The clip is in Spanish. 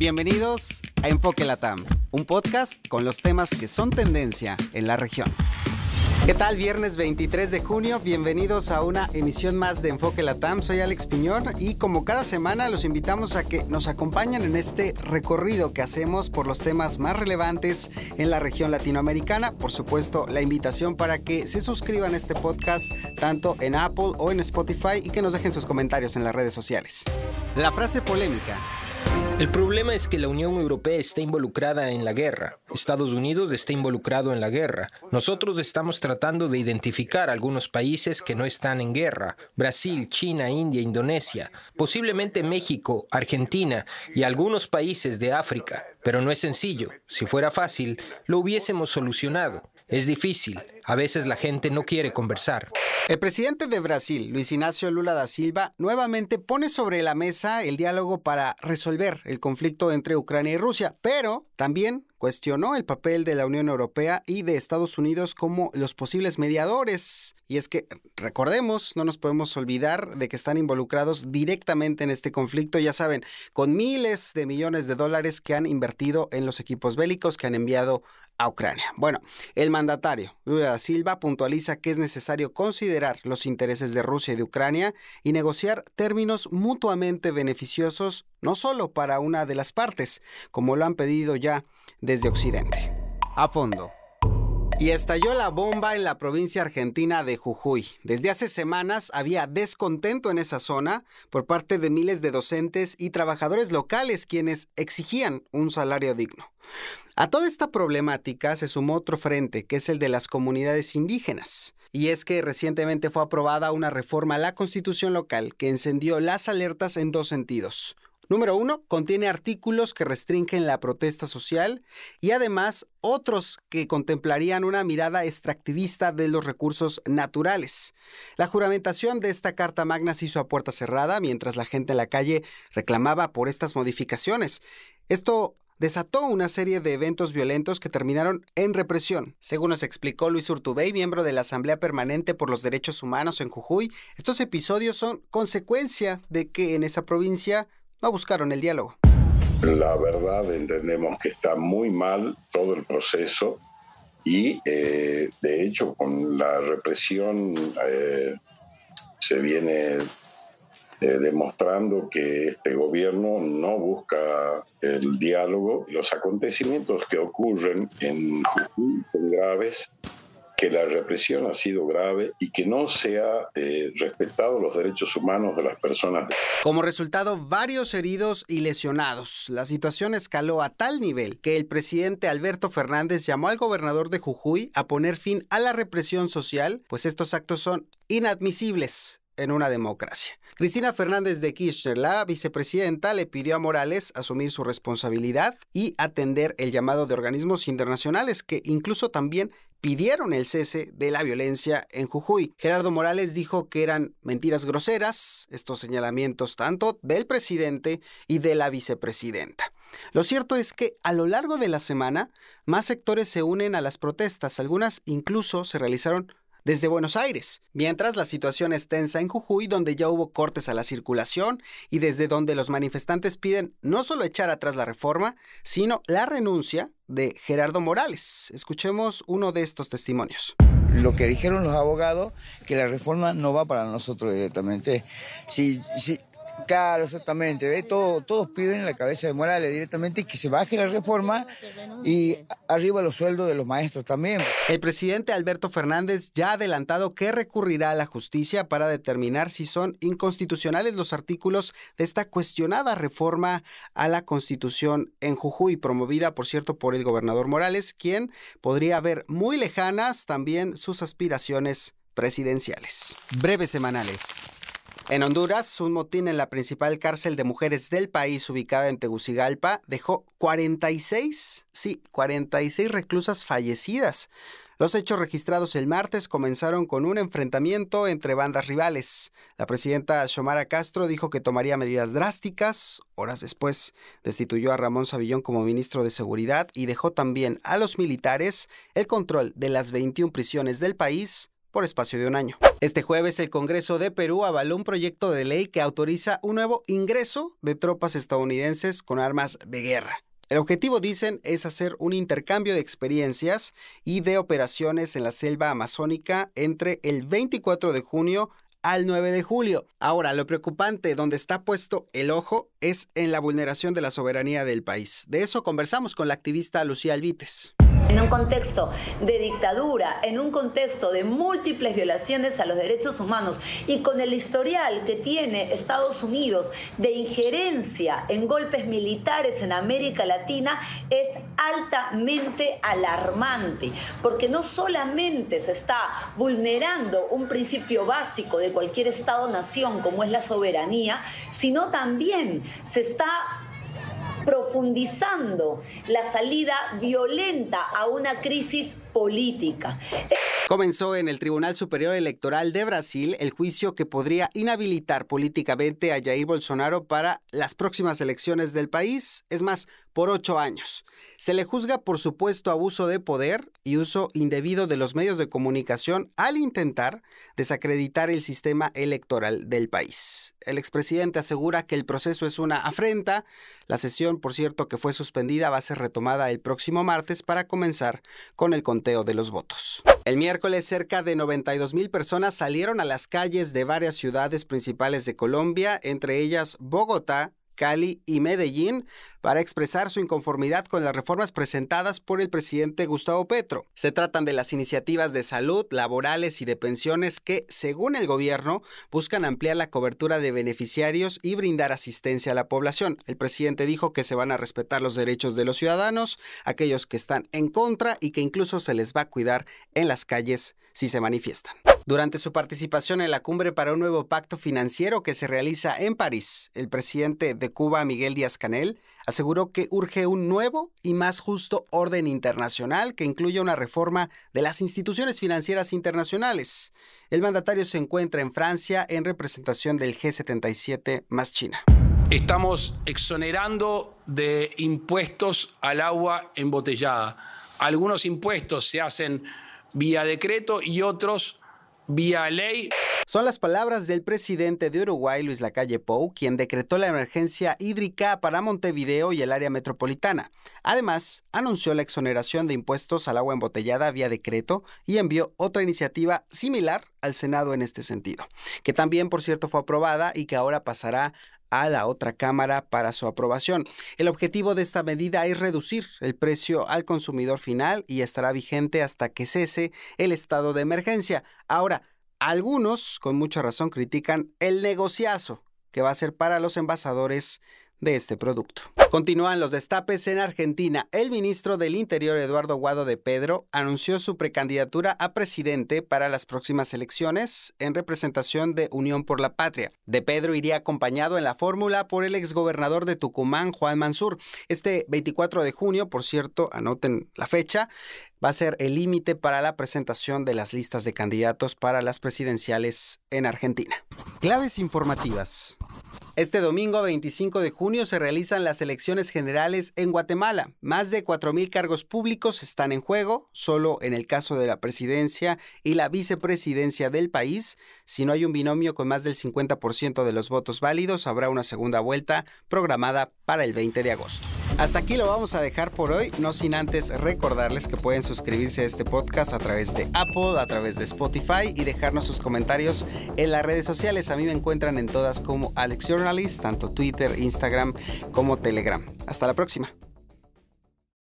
Bienvenidos a Enfoque Latam, un podcast con los temas que son tendencia en la región. ¿Qué tal? Viernes 23 de junio, bienvenidos a una emisión más de Enfoque Latam. Soy Alex Piñón y como cada semana los invitamos a que nos acompañen en este recorrido que hacemos por los temas más relevantes en la región latinoamericana. Por supuesto, la invitación para que se suscriban a este podcast tanto en Apple o en Spotify y que nos dejen sus comentarios en las redes sociales. La frase polémica el problema es que la Unión Europea está involucrada en la guerra. Estados Unidos está involucrado en la guerra. Nosotros estamos tratando de identificar algunos países que no están en guerra. Brasil, China, India, Indonesia, posiblemente México, Argentina y algunos países de África. Pero no es sencillo. Si fuera fácil, lo hubiésemos solucionado. Es difícil. A veces la gente no quiere conversar. El presidente de Brasil, Luis Ignacio Lula da Silva, nuevamente pone sobre la mesa el diálogo para resolver el conflicto entre Ucrania y Rusia, pero también cuestionó el papel de la Unión Europea y de Estados Unidos como los posibles mediadores. Y es que, recordemos, no nos podemos olvidar de que están involucrados directamente en este conflicto, ya saben, con miles de millones de dólares que han invertido en los equipos bélicos que han enviado a Ucrania. Bueno, el mandatario Lula Silva puntualiza que es necesario considerar los intereses de Rusia y de Ucrania y negociar términos mutuamente beneficiosos no solo para una de las partes, como lo han pedido ya desde Occidente. A fondo. Y estalló la bomba en la provincia argentina de Jujuy. Desde hace semanas había descontento en esa zona por parte de miles de docentes y trabajadores locales quienes exigían un salario digno. A toda esta problemática se sumó otro frente, que es el de las comunidades indígenas. Y es que recientemente fue aprobada una reforma a la constitución local que encendió las alertas en dos sentidos. Número uno, contiene artículos que restringen la protesta social y además otros que contemplarían una mirada extractivista de los recursos naturales. La juramentación de esta Carta Magna se hizo a puerta cerrada mientras la gente en la calle reclamaba por estas modificaciones. Esto desató una serie de eventos violentos que terminaron en represión. Según nos explicó Luis Urtubey, miembro de la Asamblea Permanente por los Derechos Humanos en Jujuy, estos episodios son consecuencia de que en esa provincia no buscaron el diálogo. La verdad entendemos que está muy mal todo el proceso y eh, de hecho con la represión eh, se viene eh, demostrando que este gobierno no busca el diálogo. Los acontecimientos que ocurren en Jujuy son graves que la represión ha sido grave y que no se ha eh, respetado los derechos humanos de las personas. Como resultado, varios heridos y lesionados. La situación escaló a tal nivel que el presidente Alberto Fernández llamó al gobernador de Jujuy a poner fin a la represión social, pues estos actos son inadmisibles en una democracia. Cristina Fernández de Kirchner, la vicepresidenta, le pidió a Morales asumir su responsabilidad y atender el llamado de organismos internacionales que incluso también pidieron el cese de la violencia en Jujuy. Gerardo Morales dijo que eran mentiras groseras estos señalamientos tanto del presidente y de la vicepresidenta. Lo cierto es que a lo largo de la semana más sectores se unen a las protestas, algunas incluso se realizaron desde Buenos Aires, mientras la situación es tensa en Jujuy, donde ya hubo cortes a la circulación y desde donde los manifestantes piden no solo echar atrás la reforma, sino la renuncia de Gerardo Morales. Escuchemos uno de estos testimonios. Lo que dijeron los abogados, que la reforma no va para nosotros directamente. Si, si, Claro, exactamente. todos piden la cabeza de Morales directamente que se baje la reforma y arriba los sueldos de los maestros también. El presidente Alberto Fernández ya ha adelantado que recurrirá a la justicia para determinar si son inconstitucionales los artículos de esta cuestionada reforma a la Constitución en Jujuy, promovida, por cierto, por el gobernador Morales, quien podría ver muy lejanas también sus aspiraciones presidenciales. Breves semanales. En Honduras, un motín en la principal cárcel de mujeres del país ubicada en Tegucigalpa dejó 46, sí, 46 reclusas fallecidas. Los hechos registrados el martes comenzaron con un enfrentamiento entre bandas rivales. La presidenta Xiomara Castro dijo que tomaría medidas drásticas. Horas después, destituyó a Ramón Savillón como ministro de Seguridad y dejó también a los militares el control de las 21 prisiones del país por espacio de un año. Este jueves el Congreso de Perú avaló un proyecto de ley que autoriza un nuevo ingreso de tropas estadounidenses con armas de guerra. El objetivo, dicen, es hacer un intercambio de experiencias y de operaciones en la selva amazónica entre el 24 de junio al 9 de julio. Ahora, lo preocupante donde está puesto el ojo es en la vulneración de la soberanía del país. De eso conversamos con la activista Lucía Alvites en un contexto de dictadura, en un contexto de múltiples violaciones a los derechos humanos y con el historial que tiene Estados Unidos de injerencia en golpes militares en América Latina, es altamente alarmante, porque no solamente se está vulnerando un principio básico de cualquier Estado-nación como es la soberanía, sino también se está profundizando la salida violenta a una crisis política. Comenzó en el Tribunal Superior Electoral de Brasil el juicio que podría inhabilitar políticamente a Jair Bolsonaro para las próximas elecciones del país, es más, por ocho años. Se le juzga por supuesto abuso de poder y uso indebido de los medios de comunicación al intentar desacreditar el sistema electoral del país. El expresidente asegura que el proceso es una afrenta. La sesión, por cierto, que fue suspendida va a ser retomada el próximo martes para comenzar con el de los votos. El miércoles cerca de 92 mil personas salieron a las calles de varias ciudades principales de Colombia, entre ellas Bogotá, Cali y Medellín para expresar su inconformidad con las reformas presentadas por el presidente Gustavo Petro. Se tratan de las iniciativas de salud, laborales y de pensiones que, según el gobierno, buscan ampliar la cobertura de beneficiarios y brindar asistencia a la población. El presidente dijo que se van a respetar los derechos de los ciudadanos, aquellos que están en contra y que incluso se les va a cuidar en las calles si se manifiestan. Durante su participación en la cumbre para un nuevo pacto financiero que se realiza en París, el presidente de Cuba, Miguel Díaz Canel, aseguró que urge un nuevo y más justo orden internacional que incluya una reforma de las instituciones financieras internacionales. El mandatario se encuentra en Francia en representación del G77 más China. Estamos exonerando de impuestos al agua embotellada. Algunos impuestos se hacen vía decreto y otros vía ley. Son las palabras del presidente de Uruguay, Luis Lacalle Pou, quien decretó la emergencia hídrica para Montevideo y el área metropolitana. Además, anunció la exoneración de impuestos al agua embotellada vía decreto y envió otra iniciativa similar al Senado en este sentido, que también, por cierto, fue aprobada y que ahora pasará a la otra Cámara para su aprobación. El objetivo de esta medida es reducir el precio al consumidor final y estará vigente hasta que cese el estado de emergencia. Ahora, algunos, con mucha razón, critican el negociazo que va a ser para los envasadores de este producto. Continúan los destapes en Argentina. El ministro del Interior, Eduardo Guado de Pedro, anunció su precandidatura a presidente para las próximas elecciones en representación de Unión por la Patria. De Pedro iría acompañado en la fórmula por el exgobernador de Tucumán, Juan Mansur. Este 24 de junio, por cierto, anoten la fecha, va a ser el límite para la presentación de las listas de candidatos para las presidenciales en Argentina. Claves informativas. Este domingo 25 de junio se realizan las elecciones generales en Guatemala. Más de 4.000 cargos públicos están en juego, solo en el caso de la presidencia y la vicepresidencia del país. Si no hay un binomio con más del 50% de los votos válidos, habrá una segunda vuelta programada para el 20 de agosto. Hasta aquí lo vamos a dejar por hoy, no sin antes recordarles que pueden suscribirse a este podcast a través de Apple, a través de Spotify y dejarnos sus comentarios en las redes sociales. A mí me encuentran en todas como Alex Journalist, tanto Twitter, Instagram como Telegram. Hasta la próxima.